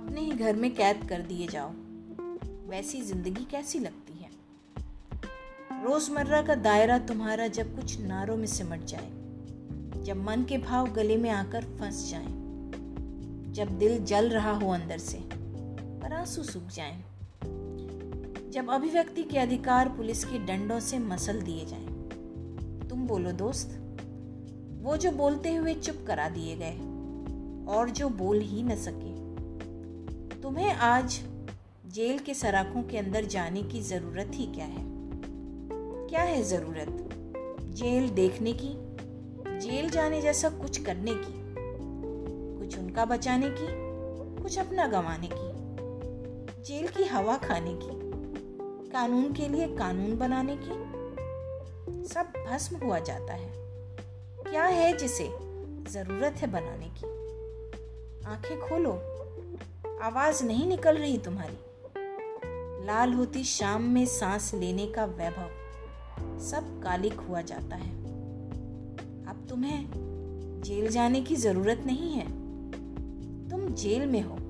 घर में कैद कर दिए जाओ। वैसी ज़िंदगी कैसी लगती है? रोज़मर्रा का दायरा तुम्हारा जब कुछ नारों में सिमट जाए जब मन के भाव गले में आकर फंस जाएँ, जब दिल जल रहा हो अंदर से पर आँसू सूख जाएँ, जब अभिव्यक्ति के अधिकार पुलिस के डंडों से मसल दिए जाएँ, तुम बोलो दोस्त वो जो बोलते हुए चुप करा दिए गए और जो बोल ही न सके। तुम्हें आज जेल के सराखों के अंदर जाने की ज़रूरत ही क्या है? क्या है ज़रूरत? जेल देखने की? जेल जाने जैसा कुछ करने की? कुछ उनका बचाने की? कुछ अपना गंवाने की? जेल की हवा खाने की? कानून के लिए कानून बनाने की? सब भस्म हुआ जाता है। क्या है जिसे ज़रूरत है बनाने की? आँखें खोलो। आवाज़ नहीं निकल रही तुम्हारी। लाल होती शाम में सांस लेने का वैभव। सब कालिक हुआ जाता है। अब तुम्हें जेल जाने की ज़रूरत नहीं है। तुम जेल में हो।